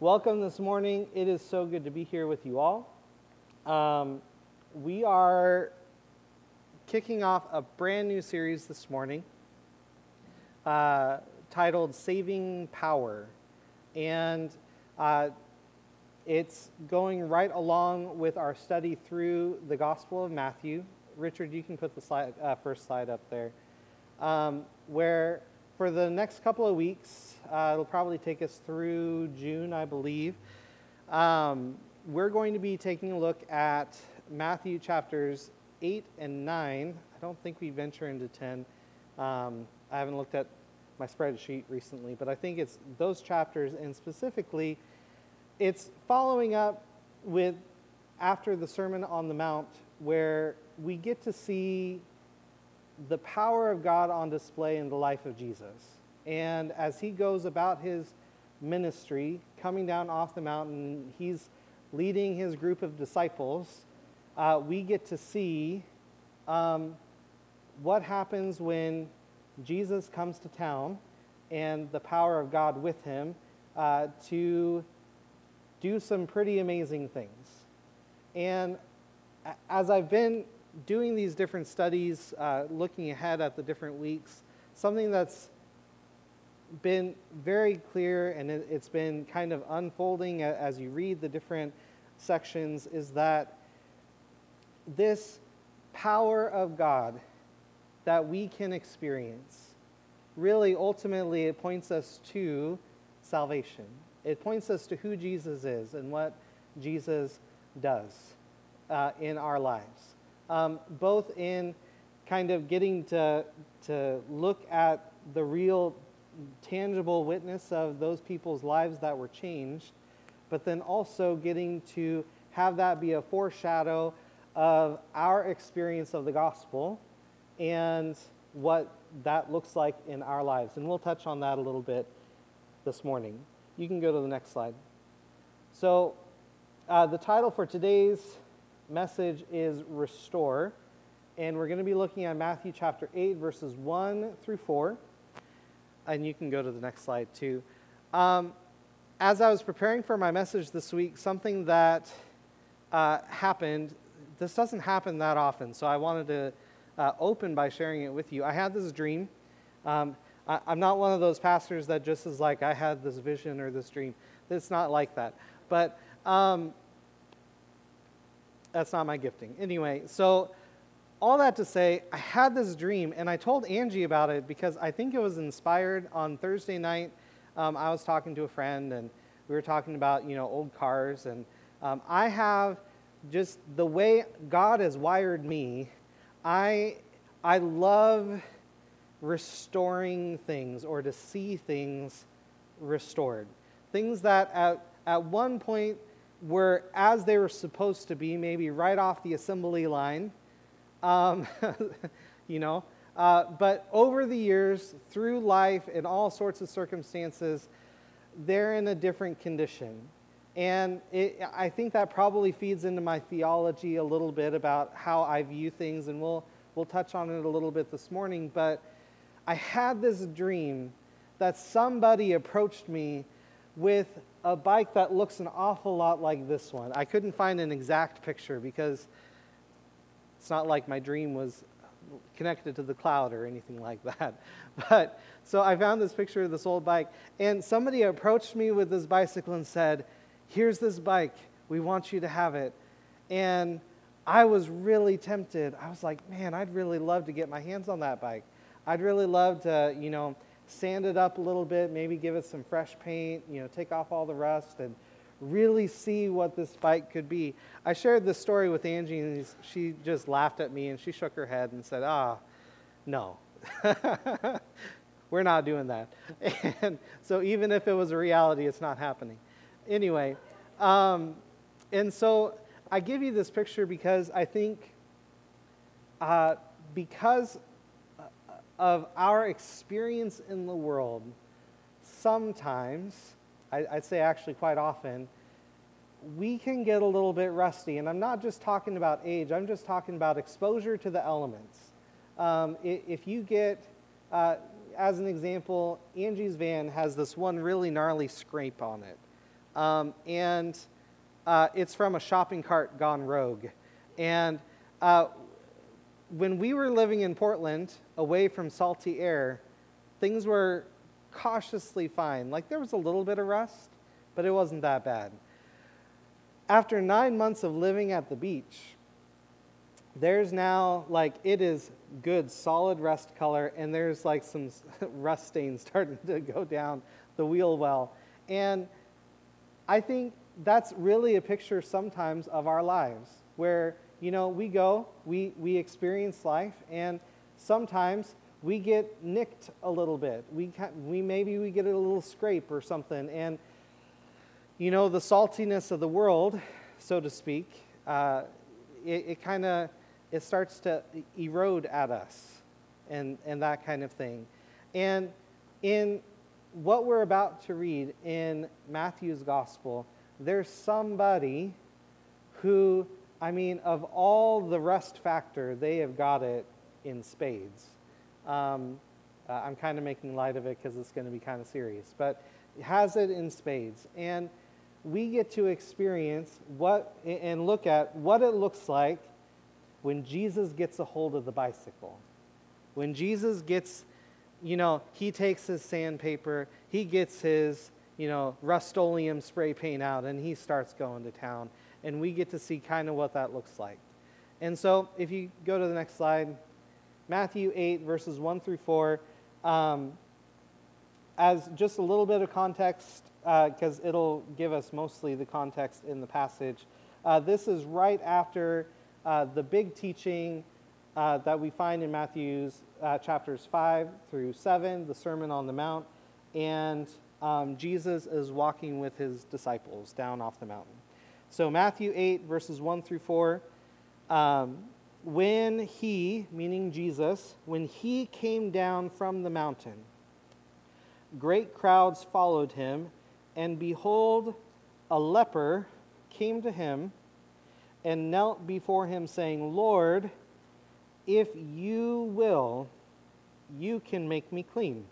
Welcome this morning. It is so good to be here with you all. Um, we are kicking off a brand new series this morning uh, titled Saving Power. And uh, it's going right along with our study through the Gospel of Matthew. Richard, you can put the slide, uh, first slide up there. Um, where for the next couple of weeks, uh, it'll probably take us through June, I believe. Um, we're going to be taking a look at Matthew chapters 8 and 9. I don't think we venture into 10. Um, I haven't looked at my spreadsheet recently, but I think it's those chapters, and specifically, it's following up with after the Sermon on the Mount, where we get to see the power of God on display in the life of Jesus. And as he goes about his ministry, coming down off the mountain, he's leading his group of disciples. Uh, we get to see um, what happens when Jesus comes to town and the power of God with him uh, to do some pretty amazing things. And as I've been doing these different studies, uh, looking ahead at the different weeks, something that's been very clear and it, has been kind of unfolding as you read the different sections is that this power of God that we can experience really ultimately it points us to salvation. It points us to who Jesus is and what Jesus does uh, in our lives um, both in kind of getting to, to look at the real tangible witness of those people's lives that were changed, but then also getting to have that be a foreshadow of our experience of the gospel and what that looks like in our lives. And we'll touch on that a little bit this morning. You can go to the next slide. So, uh, the title for today's message is Restore. And we're going to be looking at Matthew chapter 8, verses 1 through 4. And you can go to the next slide too. Um, as I was preparing for my message this week, something that uh, happened, this doesn't happen that often, so I wanted to uh, open by sharing it with you. I had this dream. Um, I, am not one of those pastors that just is like, I had this vision or this dream. It's not like that. But um, that's not my gifting. Anyway, so all that to say, I had this dream and I told Angie about it because I think it was inspired on Thursday night. Um, I was talking to a friend and we were talking about, you know, old cars. And um, I have just the way God has wired me, I, I love restoring things or to see things restored. Things that at, at one point were as they were supposed to be, maybe right off the assembly line, um, you know. Uh, but over the years, through life, in all sorts of circumstances, they're in a different condition. And it, I think that probably feeds into my theology a little bit about how I view things, and we'll, we'll touch on it a little bit this morning. But I had this dream that somebody approached me with a bike that looks an awful lot like this one. I couldn't find an exact picture because it's not like my dream was connected to the cloud or anything like that. But so I found this picture of this old bike, and somebody approached me with this bicycle and said, Here's this bike. We want you to have it. And I was really tempted. I was like, Man, I'd really love to get my hands on that bike. I'd really love to, you know, sand it up a little bit, maybe give it some fresh paint, you know, take off all the rust and really see what this bike could be. I shared this story with Angie and she just laughed at me and she shook her head and said, ah, no. We're not doing that. And so even if it was a reality, it's not happening. Anyway, um, and so I give you this picture because I think uh, because of our experience in the world, sometimes, I, would say actually quite often, we can get a little bit rusty. And I'm not just talking about age, I'm just talking about exposure to the elements. Um, if you get, uh, as an example, Angie's van has this one really gnarly scrape on it. Um, and uh, it's from a shopping cart gone rogue. And uh, when we were living in Portland, away from salty air, things were cautiously fine. Like there was a little bit of rust, but it wasn't that bad. After nine months of living at the beach, there's now like it is good solid rust color and there's like some rust stains starting to go down the wheel well and i think that's really a picture sometimes of our lives where you know we go we we experience life and sometimes we get nicked a little bit we we maybe we get a little scrape or something and you know the saltiness of the world so to speak uh, it, it kind of it starts to erode at us and, and that kind of thing. And in what we're about to read in Matthew's gospel, there's somebody who, I mean, of all the rust factor, they have got it in spades. Um, uh, I'm kind of making light of it because it's going to be kind of serious, but has it in spades. And we get to experience what and look at what it looks like when Jesus gets a hold of the bicycle. When Jesus gets, you know, he takes his sandpaper, he gets his, you know, Rust-Oleum spray paint out, and he starts going to town. And we get to see kind of what that looks like. And so if you go to the next slide, Matthew 8, verses 1 through 4, um, as just a little bit of context, because uh, it'll give us mostly the context in the passage. Uh, this is right after uh, the big teaching uh, that we find in Matthew's uh, chapters 5 through 7, the Sermon on the Mount, and um, Jesus is walking with his disciples down off the mountain. So, Matthew 8, verses 1 through 4. Um, when he, meaning Jesus, when he came down from the mountain, great crowds followed him, and behold, a leper came to him and knelt before him, saying, Lord, if you will, you can make me clean.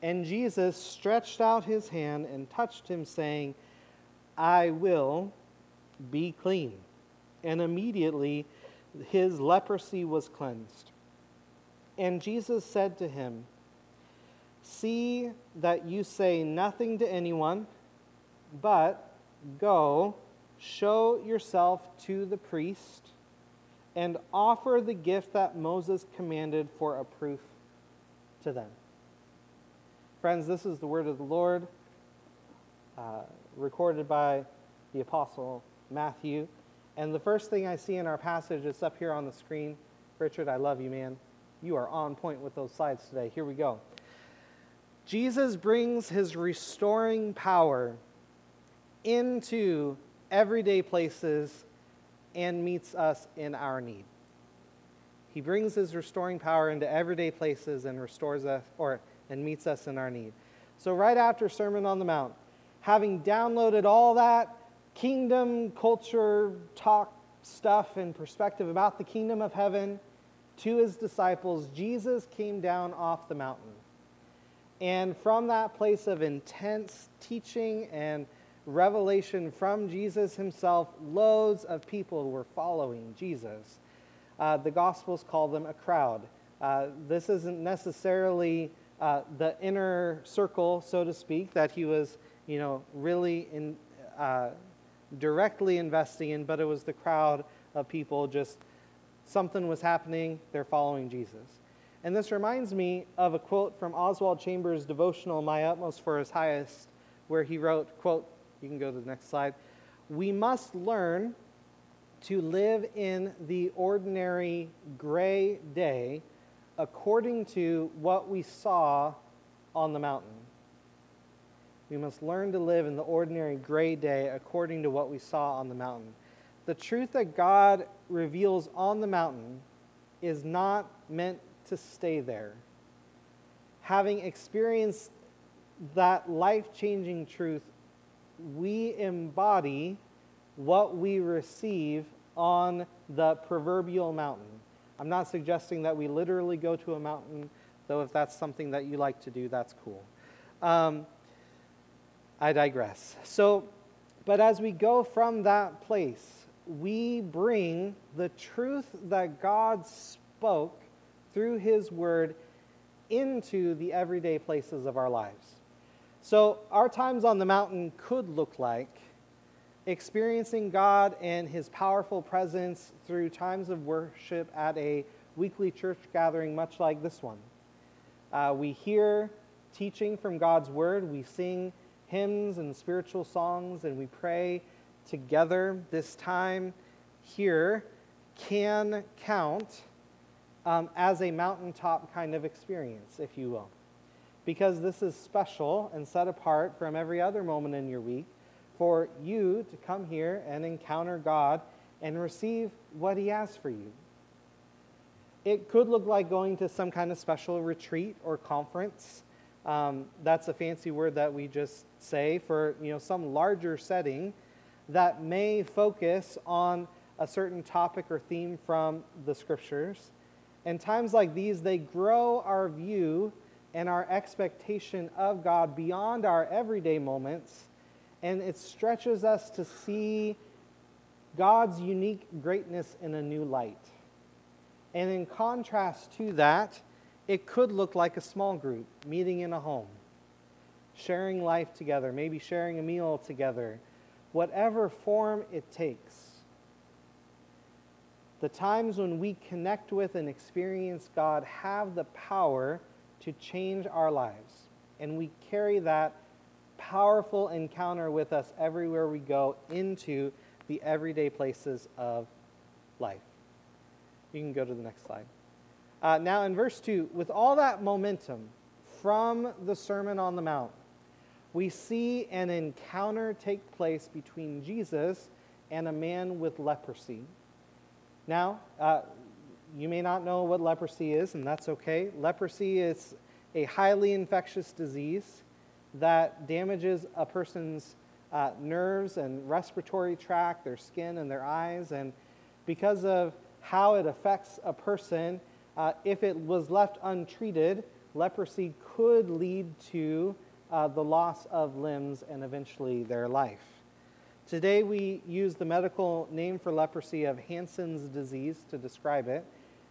And Jesus stretched out his hand and touched him, saying, I will be clean. And immediately his leprosy was cleansed. And Jesus said to him, See that you say nothing to anyone, but go Show yourself to the priest and offer the gift that Moses commanded for a proof to them. Friends, this is the word of the Lord, uh, recorded by the Apostle Matthew. And the first thing I see in our passage is up here on the screen. Richard, I love you, man. You are on point with those slides today. Here we go. Jesus brings his restoring power into everyday places and meets us in our need. He brings his restoring power into everyday places and restores us or and meets us in our need. So right after Sermon on the Mount, having downloaded all that kingdom culture talk stuff and perspective about the kingdom of heaven to his disciples, Jesus came down off the mountain. And from that place of intense teaching and revelation from Jesus himself, loads of people were following Jesus. Uh, the Gospels call them a crowd. Uh, this isn't necessarily uh, the inner circle, so to speak, that he was, you know, really in, uh, directly investing in, but it was the crowd of people. Just something was happening; they're following Jesus. And this reminds me of a quote from Oswald Chambers' devotional "My Utmost for His Highest," where he wrote, "quote." You can go to the next slide. We must learn to live in the ordinary gray day according to what we saw on the mountain. We must learn to live in the ordinary gray day according to what we saw on the mountain. The truth that God reveals on the mountain is not meant to stay there. Having experienced that life changing truth we embody what we receive on the proverbial mountain. I'm not suggesting that we literally go to a mountain, though if that's something that you like to do, that's cool. Um, I digress. So, but as we go from that place, we bring the truth that God spoke through His Word into the everyday places of our lives. So, our times on the mountain could look like experiencing God and His powerful presence through times of worship at a weekly church gathering, much like this one. Uh, we hear teaching from God's Word, we sing hymns and spiritual songs, and we pray together. This time here can count um, as a mountaintop kind of experience, if you will. Because this is special and set apart from every other moment in your week for you to come here and encounter God and receive what He has for you. It could look like going to some kind of special retreat or conference. Um, that's a fancy word that we just say for you know some larger setting that may focus on a certain topic or theme from the scriptures. And times like these, they grow our view and our expectation of God beyond our everyday moments, and it stretches us to see God's unique greatness in a new light. And in contrast to that, it could look like a small group meeting in a home, sharing life together, maybe sharing a meal together, whatever form it takes. The times when we connect with and experience God have the power to change our lives. And we carry that powerful encounter with us everywhere we go into the everyday places of life. You can go to the next slide. Uh, now, in verse 2, with all that momentum from the Sermon on the Mount, we see an encounter take place between Jesus and a man with leprosy. Now, uh, you may not know what leprosy is, and that's okay. Leprosy is a highly infectious disease that damages a person's uh, nerves and respiratory tract, their skin, and their eyes. And because of how it affects a person, uh, if it was left untreated, leprosy could lead to uh, the loss of limbs and eventually their life. Today, we use the medical name for leprosy of Hansen's disease to describe it,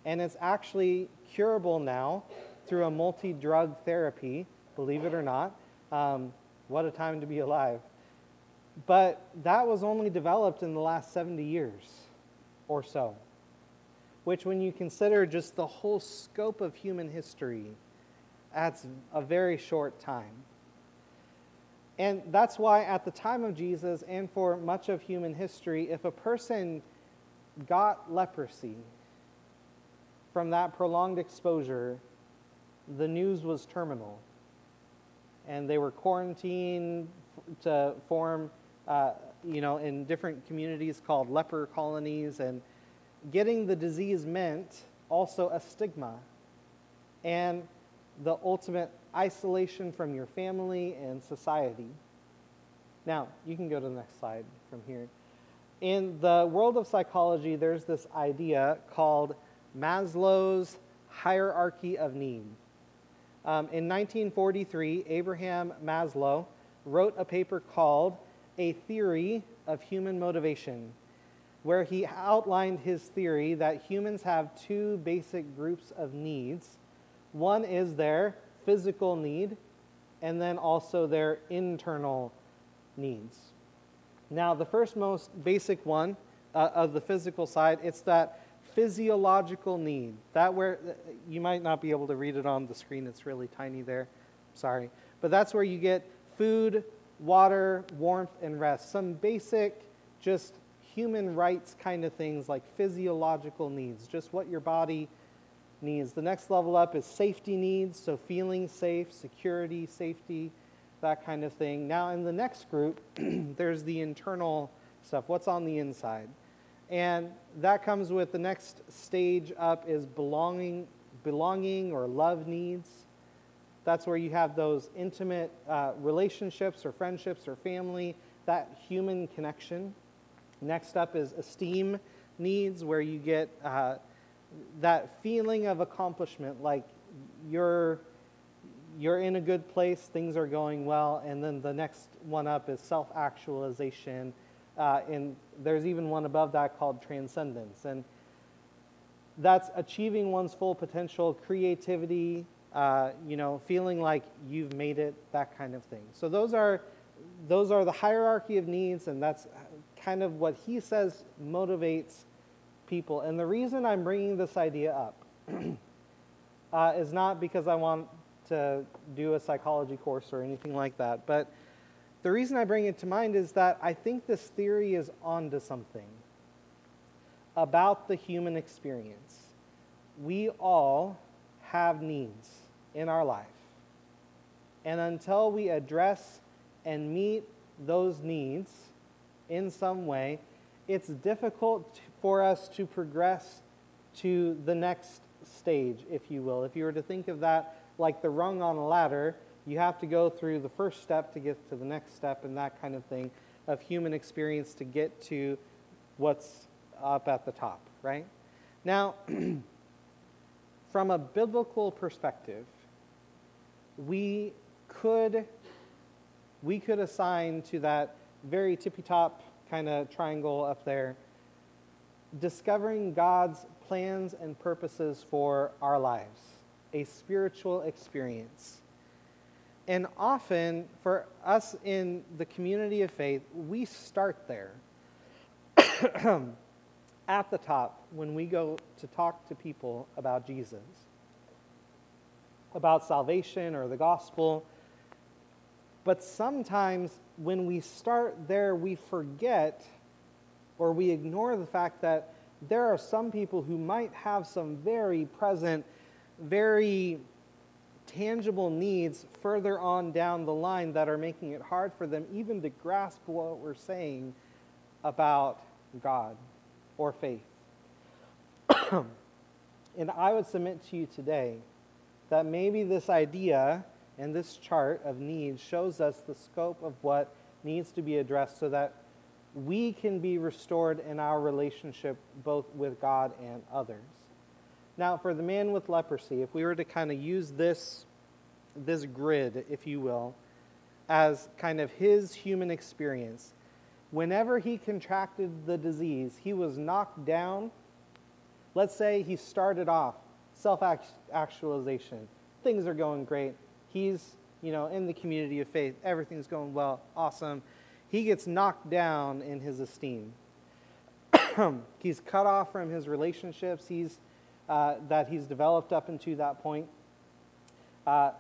and it's actually curable now through a multi drug therapy, believe it or not. Um, what a time to be alive. But that was only developed in the last 70 years or so which, when you consider just the whole scope of human history, that's a very short time. And that's why, at the time of Jesus and for much of human history, if a person got leprosy from that prolonged exposure, the news was terminal. And they were quarantined to form, uh, you know, in different communities called leper colonies. And getting the disease meant also a stigma and the ultimate isolation from your family and society. Now, you can go to the next slide from here. In the world of psychology, there's this idea called Maslow's hierarchy of need. Um, in 1943, Abraham Maslow wrote a paper called A Theory of Human Motivation where he outlined his theory that humans have two basic groups of needs. One is their physical need, and then also their internal needs. Now, the first most basic one uh, of the physical side, it's that physiological need. That where you might not be able to read it on the screen, it's really tiny there. Sorry. But that's where you get food, water, warmth, and rest. Some basic, just human rights kind of things like physiological needs, just what your body needs. The next level up is safety needs, so feeling safe, security, safety, that kind of thing. Now, in the next group, there's the internal stuff, what's on the inside. And that comes with the next stage up is belonging, belonging or love needs. That's where you have those intimate uh, relationships or friendships or family, that human connection. Next up is esteem needs, where you get uh, that feeling of accomplishment, like you're, you're in a good place, things are going well, and then the next one up is self actualization. Uh, and there's even one above that called transcendence. And that's achieving one's full potential, creativity, uh, you know, feeling like you've made it, that kind of thing. So those are those are the hierarchy of needs, and that's kind of what he says motivates people. And the reason I'm bringing this idea up uh, is not because I want to do a psychology course or anything like that, but the reason I bring it to mind is that I think this theory is onto something about the human experience. We all have needs in our life. And until we address and meet those needs in some way, it's difficult for us to progress to the next stage, if you will. If you were to think of that like the rung on a ladder, you have to go through the first step to get to the next step and that kind of thing of human experience to get to what's up at the top, right? Now, from a biblical perspective, we could we could assign to that very tippy top kind of triangle up there discovering God's plans and purposes for our lives, a spiritual experience. And often, for us in the community of faith, we start there. at the top when we go to talk to people about Jesus, about salvation or the gospel. But sometimes when we start there, we forget or we ignore the fact that there are some people who might have some very present, very tangible needs further on down the line that are making it hard for them even to grasp what we're saying about God or faith. and I would submit to you today that maybe this idea and this chart of needs shows us the scope of what needs to be addressed so that we can be restored in our relationship both with God and others. Now, for the man with leprosy, if we were to kind of use this, this grid, if you will, as kind of his human experience, whenever he contracted the disease, he was knocked down. Let's say he started off self actualization. Things are going great. He's, you know, in the community of faith. Everything's going well. Awesome. He gets knocked down in his esteem. he's cut off from his relationships he's, uh, that he's developed up into that point. Uh,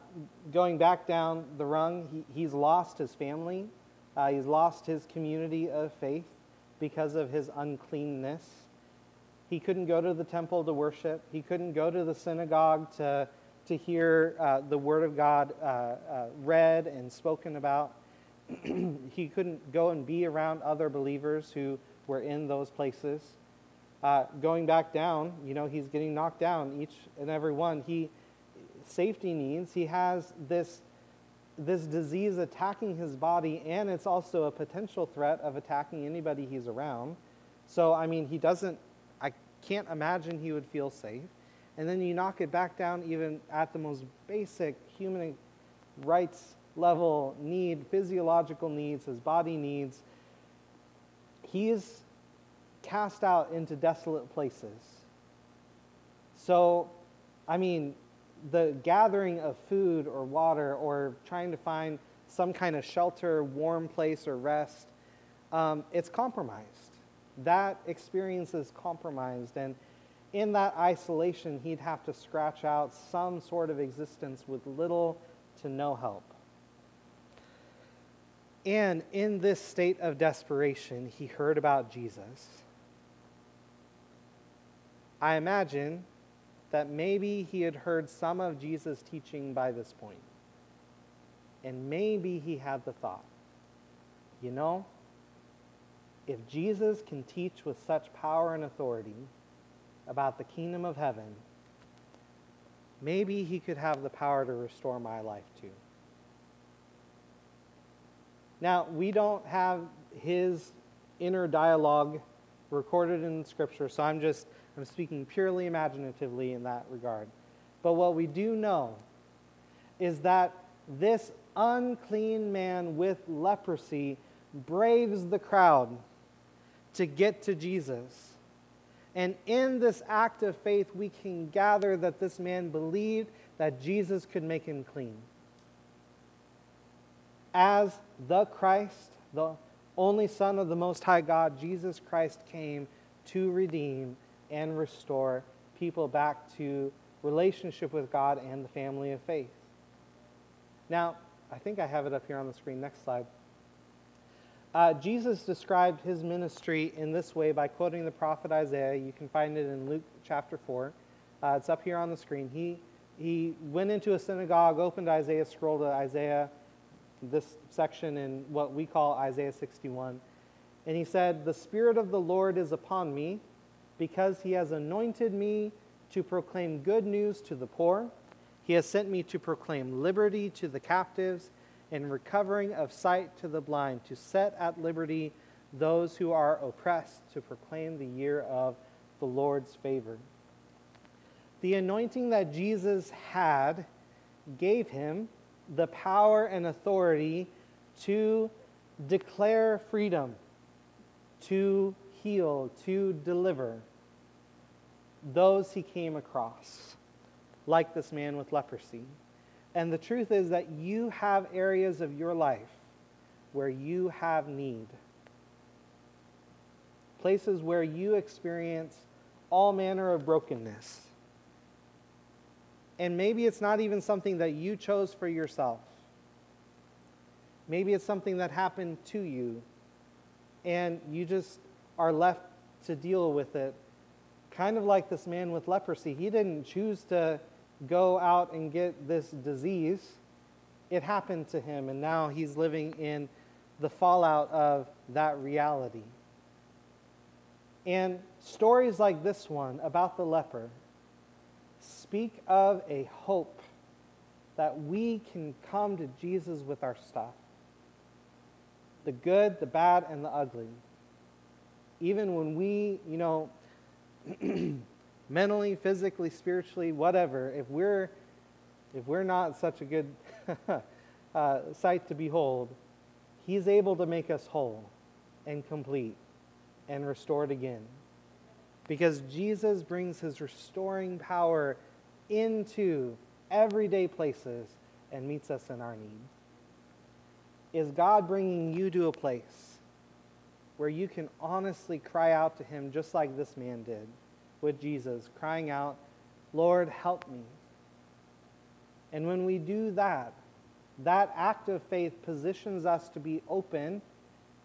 going back down the rung, he, he's lost his family. Uh, he's lost his community of faith because of his uncleanness. He couldn't go to the temple to worship. He couldn't go to the synagogue to, to hear uh, the word of God uh, uh read and spoken about. he couldn't go and be around other believers who were in those places. Uh, going back down, you know, he's getting knocked down each and every one. He safety needs. He has this this disease attacking his body, and it's also a potential threat of attacking anybody he's around. So, I mean, he doesn't, I can't imagine he would feel safe. And then you knock it back down even at the most basic human rights level need, physiological needs, his body needs. He is cast out into desolate places. So, I mean, the gathering of food or water or trying to find some kind of shelter, warm place, or rest, um, it's compromised. That experience is compromised. And in that isolation, he'd have to scratch out some sort of existence with little to no help. And in this state of desperation, he heard about Jesus. I imagine that maybe he had heard some of Jesus' teaching by this point. And maybe he had the thought, you know, if Jesus can teach with such power and authority about the kingdom of heaven, maybe he could have the power to restore my life too. Now, we don't have his inner dialogue recorded in Scripture, so I'm just I'm speaking purely imaginatively in that regard. But what we do know is that this unclean man with leprosy braves the crowd to get to Jesus. And in this act of faith, we can gather that this man believed that Jesus could make him clean. As the Christ, the only Son of the Most High God, Jesus Christ came to redeem and restore people back to relationship with God and the family of faith. Now, I think I have it up here on the screen. Next slide. Uh, Jesus described his ministry in this way by quoting the prophet Isaiah. You can find it in Luke chapter 4. Uh, it's up here on the screen. He, he went into a synagogue, opened Isaiah's scroll to Isaiah, this section in what we call Isaiah 61. And he said, The Spirit of the Lord is upon me because he has anointed me to proclaim good news to the poor. He has sent me to proclaim liberty to the captives and recovering of sight to the blind, to set at liberty those who are oppressed, to proclaim the year of the Lord's favor. The anointing that Jesus had gave him the power and authority to declare freedom, to heal, to deliver those he came across, like this man with leprosy. And the truth is that you have areas of your life where you have need, places where you experience all manner of brokenness. And maybe it's not even something that you chose for yourself. Maybe it's something that happened to you, and you just are left to deal with it kind of like this man with leprosy. He didn't choose to go out and get this disease, it happened to him, and now he's living in the fallout of that reality. And stories like this one about the leper speak of a hope that we can come to Jesus with our stuff the good, the bad, and the ugly. Even when we, you know, mentally, physically, spiritually, whatever, if we're if we're not such a good uh, sight to behold, He's able to make us whole and complete and restored again. Because Jesus brings His restoring power into everyday places and meets us in our need. Is God bringing you to a place where you can honestly cry out to Him just like this man did with Jesus, crying out, Lord, help me. And when we do that, that act of faith positions us to be open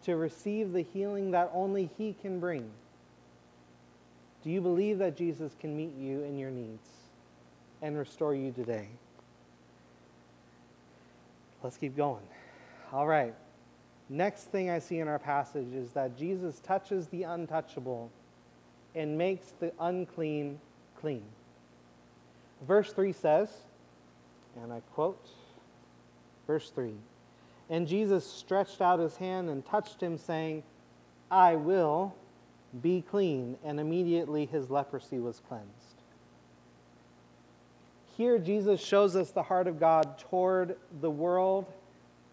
to receive the healing that only He can bring. Do you believe that Jesus can meet you in your needs and restore you today? Let's keep going. All right. Next thing I see in our passage is that Jesus touches the untouchable and makes the unclean clean. Verse 3 says, and I quote, verse 3 And Jesus stretched out his hand and touched him, saying, I will be clean. And immediately his leprosy was cleansed. Here, Jesus shows us the heart of God toward the world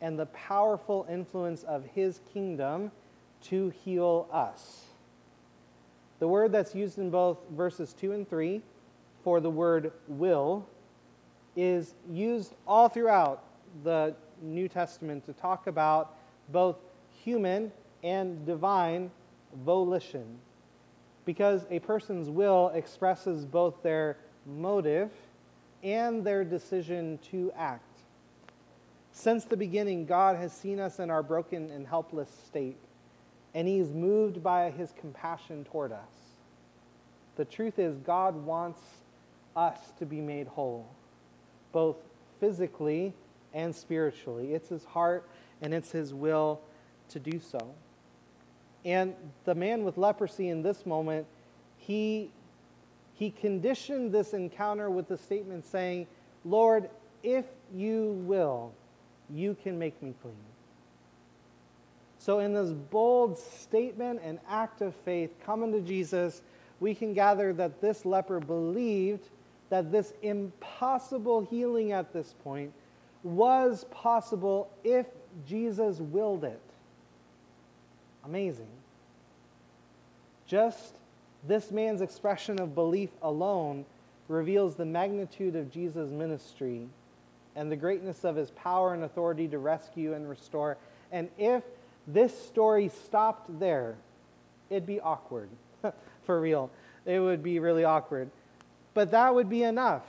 and the powerful influence of his kingdom to heal us. The word that's used in both verses 2 and 3 for the word will is used all throughout the New Testament to talk about both human and divine volition. Because a person's will expresses both their motive and their decision to act. Since the beginning, God has seen us in our broken and helpless state, and He is moved by His compassion toward us. The truth is, God wants us to be made whole, both physically and spiritually. It's His heart and it's His will to do so. And the man with leprosy in this moment, he, he conditioned this encounter with the statement saying, Lord, if you will, you can make me clean. So, in this bold statement and act of faith coming to Jesus, we can gather that this leper believed that this impossible healing at this point was possible if Jesus willed it. Amazing. Just this man's expression of belief alone reveals the magnitude of Jesus' ministry and the greatness of his power and authority to rescue and restore. And if this story stopped there, it'd be awkward. For real. It would be really awkward. But that would be enough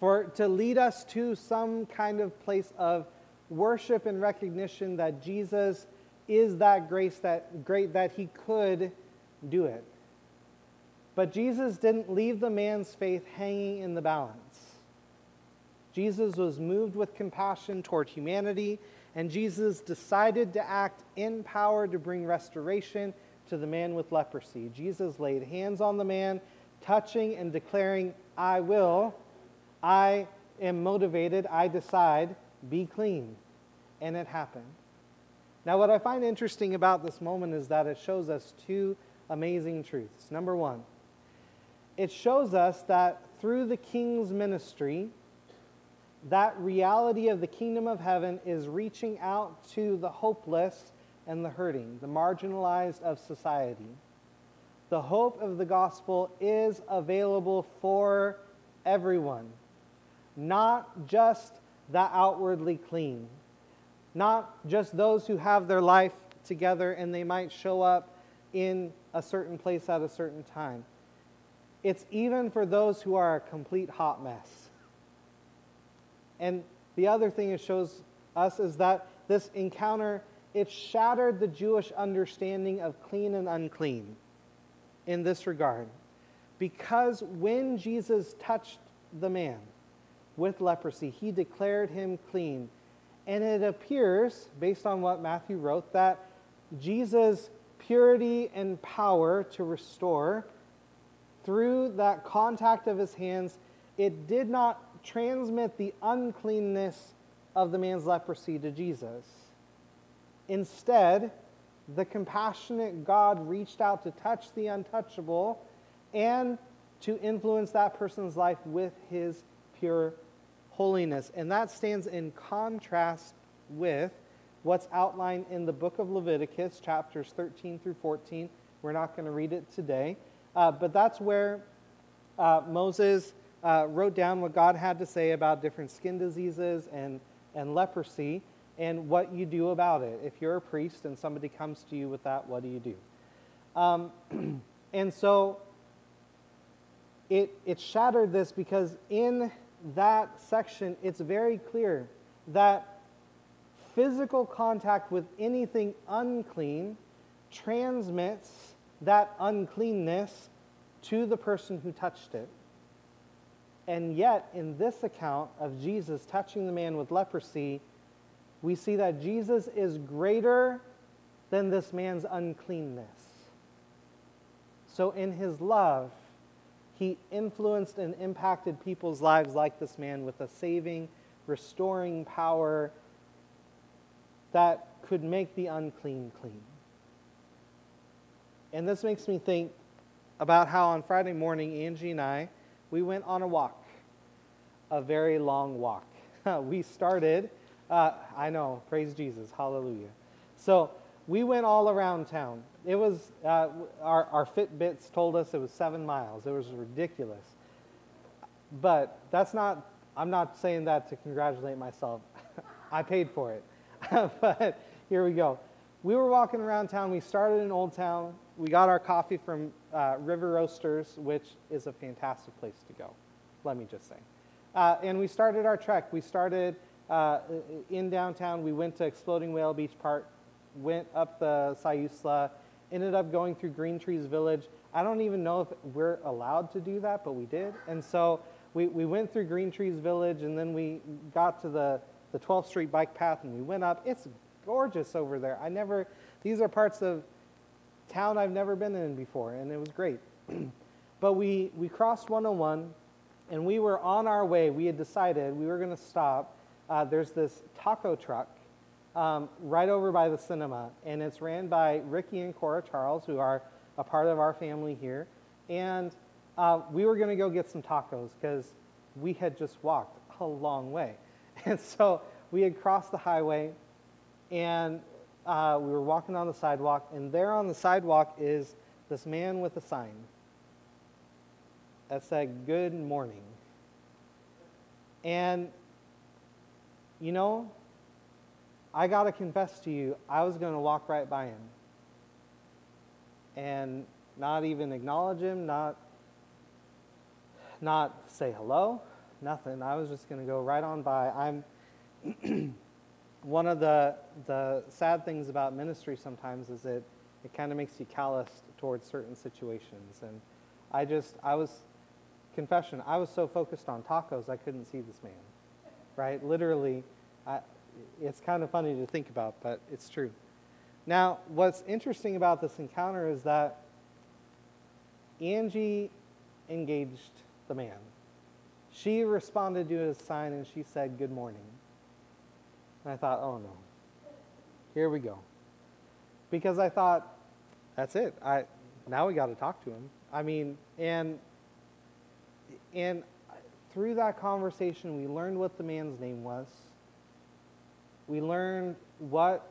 for to lead us to some kind of place of worship and recognition that Jesus is that grace that great that he could do it. But Jesus didn't leave the man's faith hanging in the balance. Jesus was moved with compassion toward humanity, and Jesus decided to act in power to bring restoration to the man with leprosy. Jesus laid hands on the man, touching and declaring, I will, I am motivated, I decide, be clean. And it happened. Now, what I find interesting about this moment is that it shows us two amazing truths. Number one, it shows us that through the king's ministry, that reality of the kingdom of heaven is reaching out to the hopeless and the hurting, the marginalized of society. The hope of the gospel is available for everyone, not just the outwardly clean, not just those who have their life together and they might show up in a certain place at a certain time. It's even for those who are a complete hot mess. And the other thing it shows us is that this encounter it shattered the Jewish understanding of clean and unclean in this regard. Because when Jesus touched the man with leprosy, he declared him clean. And it appears, based on what Matthew wrote, that Jesus' purity and power to restore, through that contact of his hands, it did not transmit the uncleanness of the man's leprosy to Jesus. Instead, the compassionate God reached out to touch the untouchable and to influence that person's life with his pure holiness. And that stands in contrast with what's outlined in the book of Leviticus, chapters 13 through 14. We're not going to read it today, uh, but that's where uh, Moses uh, wrote down what God had to say about different skin diseases and, and leprosy and what you do about it. If you're a priest and somebody comes to you with that, what do you do? Um, and so it, it shattered this because in that section, it's very clear that physical contact with anything unclean transmits that uncleanness to the person who touched it. And yet, in this account of Jesus touching the man with leprosy, we see that Jesus is greater than this man's uncleanness. So, in his love, he influenced and impacted people's lives like this man with a saving, restoring power that could make the unclean clean. And this makes me think about how on Friday morning, Angie and I, we went on a walk, a very long walk. we started uh, I know, praise Jesus, hallelujah. So we went all around town. It was, uh, our, our Fitbits told us it was seven miles. It was ridiculous. But that's not, I'm not saying that to congratulate myself. I paid for it. but here we go. We were walking around town. We started in Old Town. We got our coffee from uh, River Roasters, which is a fantastic place to go, let me just say. Uh, and we started our trek. We started uh, in downtown. We went to Exploding Whale Beach Park, went up the Siuslaw, ended up going through Green Trees Village. I don't even know if we're allowed to do that, but we did. And so we, we went through Green Trees Village and then we got to the, the 12th Street bike path and we went up. It's gorgeous over there. I never, these are parts of town I've never been in before, and it was great. but we, we crossed 101 and we were on our way. We had decided we were going to stop uh, there's this taco truck um, right over by the cinema, and it's ran by Ricky and Cora Charles, who are a part of our family here. And uh, we were going to go get some tacos because we had just walked a long way. And so we had crossed the highway, and uh, we were walking on the sidewalk, and there on the sidewalk is this man with a sign that said, Good morning. And, you know, I got to confess to you, I was going to walk right by him and not even acknowledge him, not, not say hello, nothing. I was just going to go right on by. I'm one of the, the sad things about ministry sometimes is it, it kind of makes you calloused towards certain situations. And I just, I was, confession, I was so focused on tacos, I couldn't see this man, right? Literally, I, it's kind of funny to think about, but it's true. Now, what's interesting about this encounter is that Angie engaged the man. She responded to his sign and she said, Good morning. And I thought, oh no, here we go. Because I thought, that's it. I now we got to talk to him. I mean, and and through that conversation, we learned what the man's name was. We learned what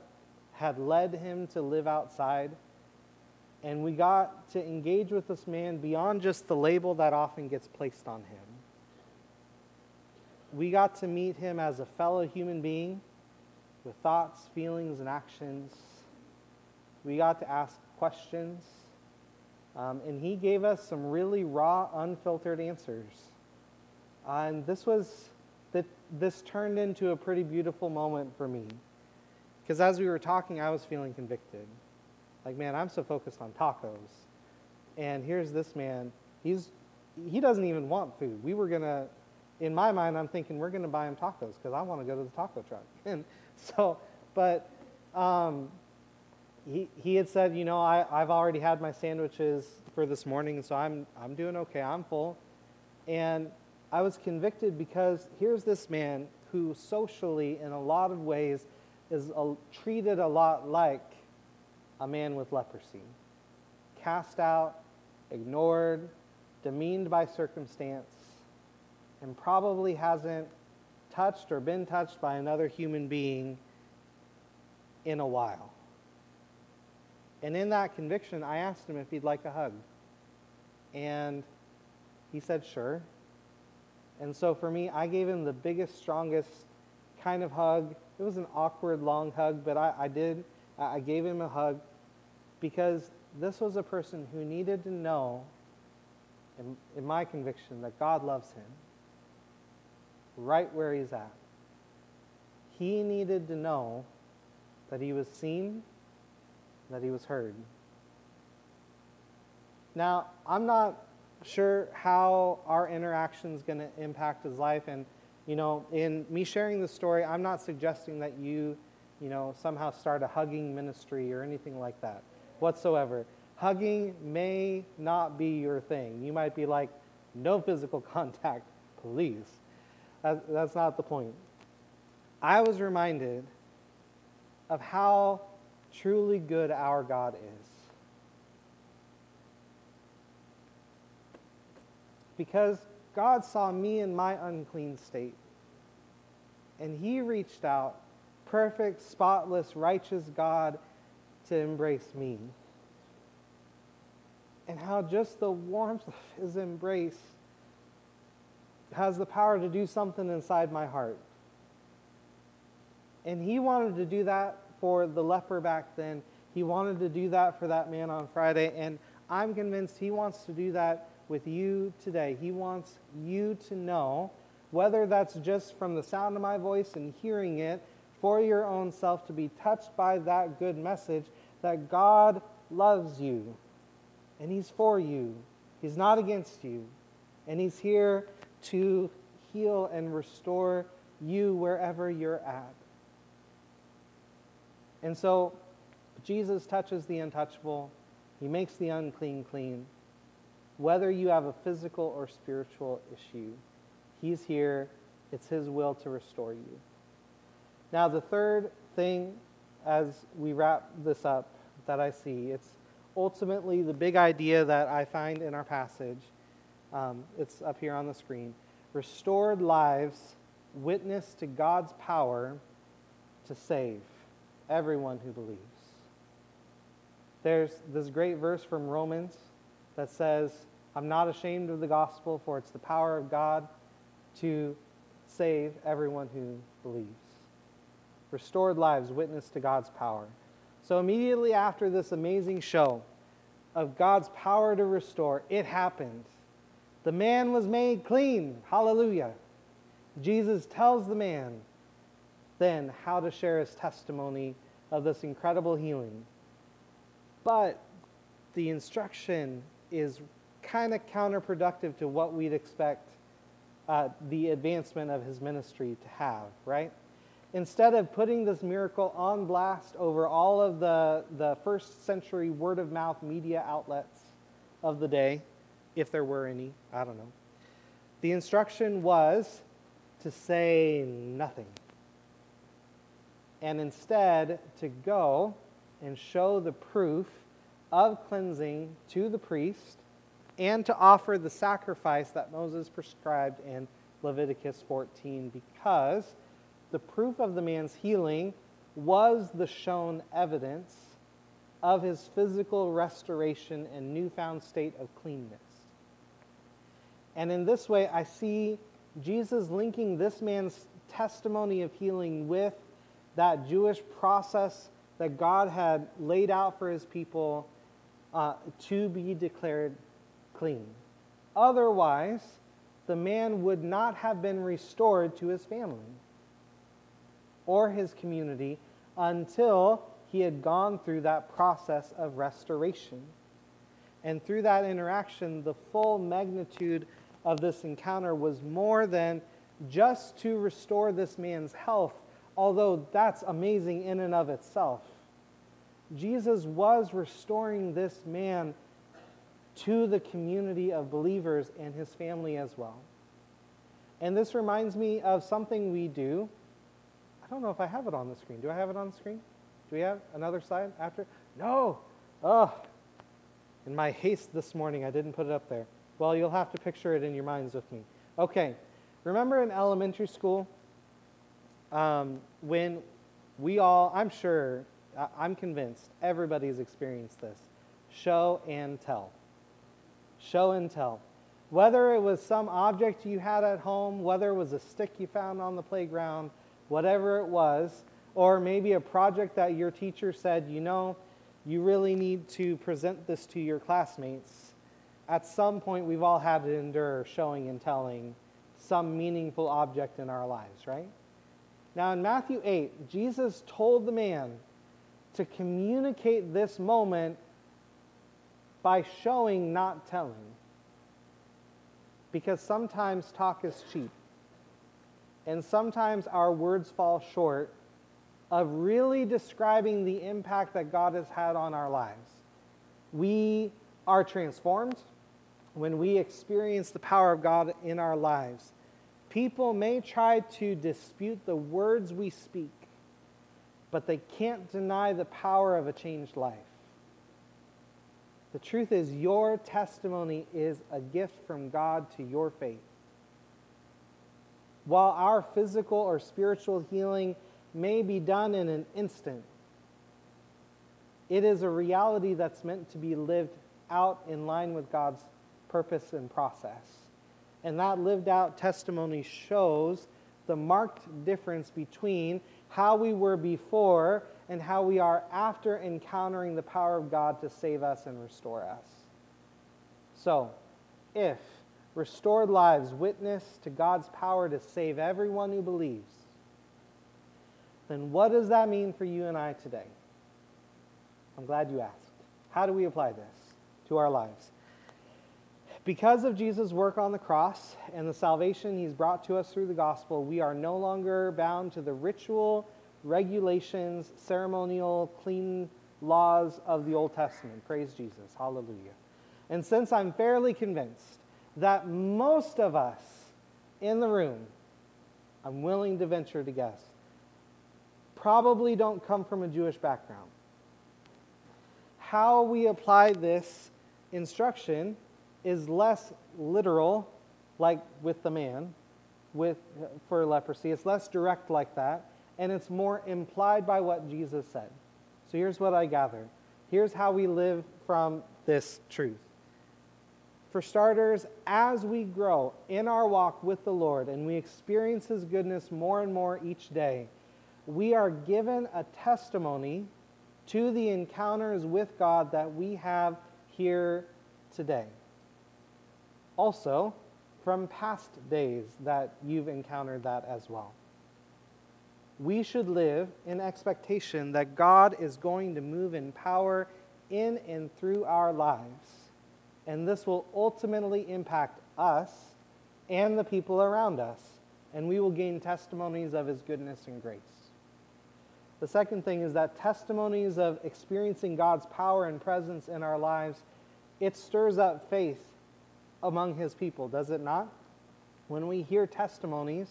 had led him to live outside. And we got to engage with this man beyond just the label that often gets placed on him. We got to meet him as a fellow human being with thoughts, feelings, and actions. We got to ask questions. Um, and he gave us some really raw, unfiltered answers. Uh, and this was that this turned into a pretty beautiful moment for me. Because as we were talking, I was feeling convicted. Like, man, I'm so focused on tacos. And here's this man, he's he doesn't even want food. We were gonna in my mind, I'm thinking we're going to buy him tacos because I want to go to the taco truck. And so, but um, he, he had said, you know, I, I've already had my sandwiches for this morning, so I'm, I'm doing okay. I'm full. And I was convicted because here's this man who socially, in a lot of ways, is a, treated a lot like a man with leprosy. Cast out, ignored, demeaned by circumstance, and probably hasn't touched or been touched by another human being in a while. And in that conviction, I asked him if he'd like a hug. And he said, sure. And so for me, I gave him the biggest, strongest kind of hug. It was an awkward, long hug, but I, I did. I gave him a hug because this was a person who needed to know, in, in my conviction, that God loves him right where he's at. He needed to know that he was seen, that he was heard. Now, I'm not sure how our interaction is going to impact his life. And, you know, in me sharing this story, I'm not suggesting that you, you know, somehow start a hugging ministry or anything like that whatsoever. Hugging may not be your thing. You might be like, no physical contact, please. That, that's not the point. I was reminded of how truly good our God is. Because God saw me in my unclean state, and He reached out, perfect, spotless, righteous God, to embrace me. And how just the warmth of His embrace has the power to do something inside my heart. And he wanted to do that for the leper back then. He wanted to do that for that man on Friday. And I'm convinced he wants to do that with you today. He wants you to know, whether that's just from the sound of my voice and hearing it for your own self, to be touched by that good message that God loves you and He's for you. He's not against you. And He's here to heal and restore you wherever you're at. And so Jesus touches the untouchable, he makes the unclean clean. Whether you have a physical or spiritual issue, he's here. It's his will to restore you. Now, the third thing as we wrap this up that I see, it's ultimately the big idea that I find in our passage um, it's up here on the screen. Restored lives witness to God's power to save everyone who believes. There's this great verse from Romans that says, I'm not ashamed of the gospel, for it's the power of God to save everyone who believes. Restored lives witness to God's power. So, immediately after this amazing show of God's power to restore, it happened. The man was made clean. Hallelujah. Jesus tells the man then how to share his testimony of this incredible healing. But the instruction is kind of counterproductive to what we'd expect uh, the advancement of his ministry to have, right? Instead of putting this miracle on blast over all of the, the first century word of mouth media outlets of the day, if there were any, I don't know, the instruction was to say nothing. And instead, to go and show the proof of cleansing to the priest and to offer the sacrifice that Moses prescribed in Leviticus 14 because the proof of the man's healing was the shown evidence of his physical restoration and newfound state of cleanness. And in this way, I see Jesus linking this man's testimony of healing with that Jewish process that God had laid out for his people uh, to be declared clean. Otherwise, the man would not have been restored to his family or his community until he had gone through that process of restoration. And through that interaction, the full magnitude of this encounter was more than just to restore this man's health, although that's amazing in and of itself. Jesus was restoring this man to the community of believers and his family as well. And this reminds me of something we do. I don't know if I have it on the screen. Do I have it on the screen? Do we have another slide after? No. Oh, in my haste this morning, I didn't put it up there. Well, you'll have to picture it in your minds with me. Okay, remember in elementary school um, when we all, I'm sure, I'm convinced everybody's experienced this show and tell. Show and tell. Whether it was some object you had at home, whether it was a stick you found on the playground, whatever it was, or maybe a project that your teacher said, you know, you really need to present this to your classmates at some point we've all had to endure showing and telling some meaningful object in our lives, right? Now, in Matthew 8, Jesus told the man to communicate this moment by showing, not telling. Because sometimes talk is cheap. And sometimes our words fall short of really describing the impact that God has had on our lives. We are transformed when we experience the power of God in our lives, people may try to dispute the words we speak, but they can't deny the power of a changed life. The truth is, your testimony is a gift from God to your faith. While our physical or spiritual healing may be done in an instant, it is a reality that's meant to be lived out in line with God's purpose, and process. And that lived out testimony shows the marked difference between how we were before and how we are after encountering the power of God to save us and restore us. So, if restored lives witness to God's power to save everyone who believes, then what does that mean for you and I today? I'm glad you asked. How do we apply this to our lives? Because of Jesus' work on the cross and the salvation he's brought to us through the gospel, we are no longer bound to the ritual, regulations, ceremonial, clean laws of the Old Testament. Praise Jesus. Hallelujah. And since I'm fairly convinced that most of us in the room, I'm willing to venture to guess, probably don't come from a Jewish background. How we apply this instruction is less literal, like with the man, with, for leprosy. It's less direct like that, and it's more implied by what Jesus said. So here's what I gather. Here's how we live from this truth. For starters, as we grow in our walk with the Lord and we experience His goodness more and more each day, we are given a testimony to the encounters with God that we have here today. Also, from past days that you've encountered that as well. We should live in expectation that God is going to move in power in and through our lives. And this will ultimately impact us and the people around us. And we will gain testimonies of his goodness and grace. The second thing is that testimonies of experiencing God's power and presence in our lives, it stirs up faith among his people, does it not? When we hear testimonies,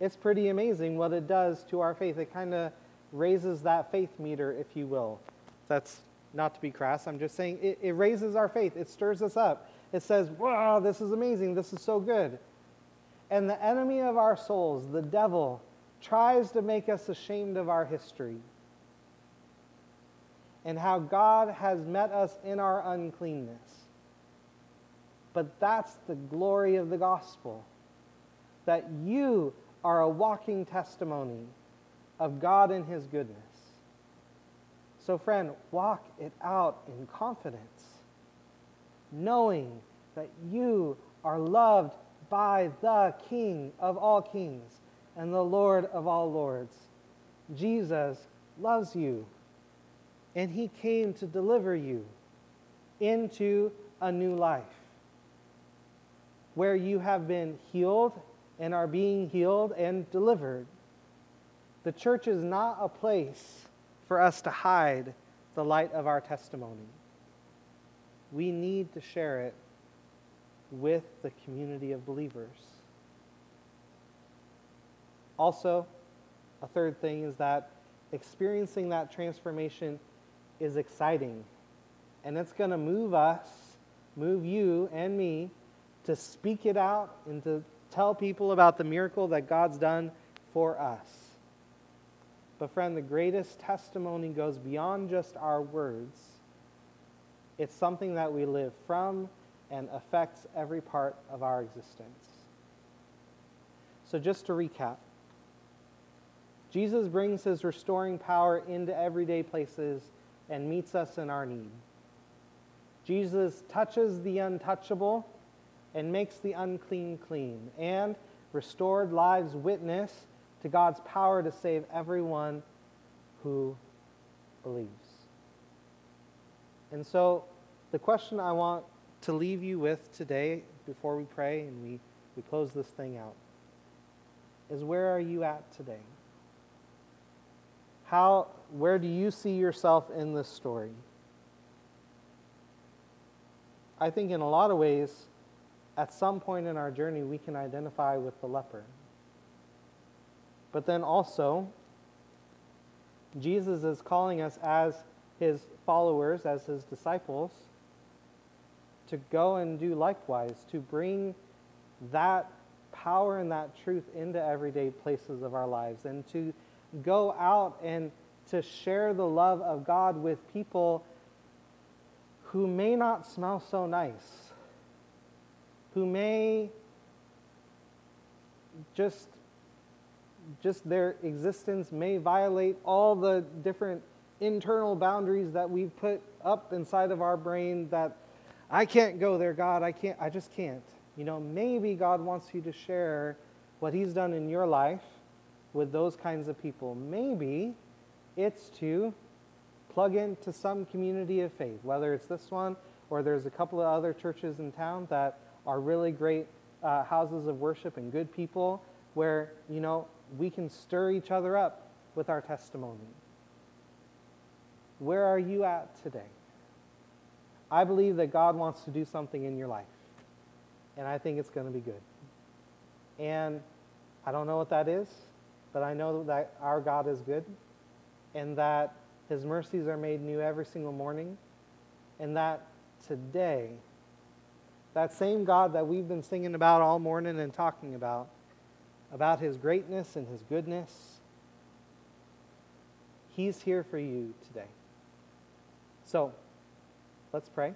it's pretty amazing what it does to our faith. It kind of raises that faith meter, if you will. That's not to be crass. I'm just saying it, it raises our faith. It stirs us up. It says, wow, this is amazing. This is so good. And the enemy of our souls, the devil, tries to make us ashamed of our history and how God has met us in our uncleanness. But that's the glory of the gospel that you are a walking testimony of God and His goodness. So, friend, walk it out in confidence, knowing that you are loved by the King of all kings and the Lord of all lords. Jesus loves you, and He came to deliver you into a new life where you have been healed and are being healed and delivered. The church is not a place for us to hide the light of our testimony. We need to share it with the community of believers. Also, a third thing is that experiencing that transformation is exciting. And it's going to move us, move you and me to speak it out and to tell people about the miracle that God's done for us. But, friend, the greatest testimony goes beyond just our words. It's something that we live from and affects every part of our existence. So, just to recap, Jesus brings his restoring power into everyday places and meets us in our need. Jesus touches the untouchable and makes the unclean clean, and restored lives witness to God's power to save everyone who believes. And so, the question I want to leave you with today before we pray and we, we close this thing out is where are you at today? How, where do you see yourself in this story? I think in a lot of ways, at some point in our journey, we can identify with the leper. But then also, Jesus is calling us as his followers, as his disciples, to go and do likewise, to bring that power and that truth into everyday places of our lives, and to go out and to share the love of God with people who may not smell so nice who may just just their existence may violate all the different internal boundaries that we've put up inside of our brain that I can't go there, God. I can't, I just can't. You know, maybe God wants you to share what He's done in your life with those kinds of people. Maybe it's to plug into some community of faith, whether it's this one or there's a couple of other churches in town that are really great uh, houses of worship and good people where, you know, we can stir each other up with our testimony. Where are you at today? I believe that God wants to do something in your life, and I think it's going to be good. And I don't know what that is, but I know that our God is good, and that His mercies are made new every single morning, and that today that same God that we've been singing about all morning and talking about about his greatness and his goodness. He's here for you today. So let's pray.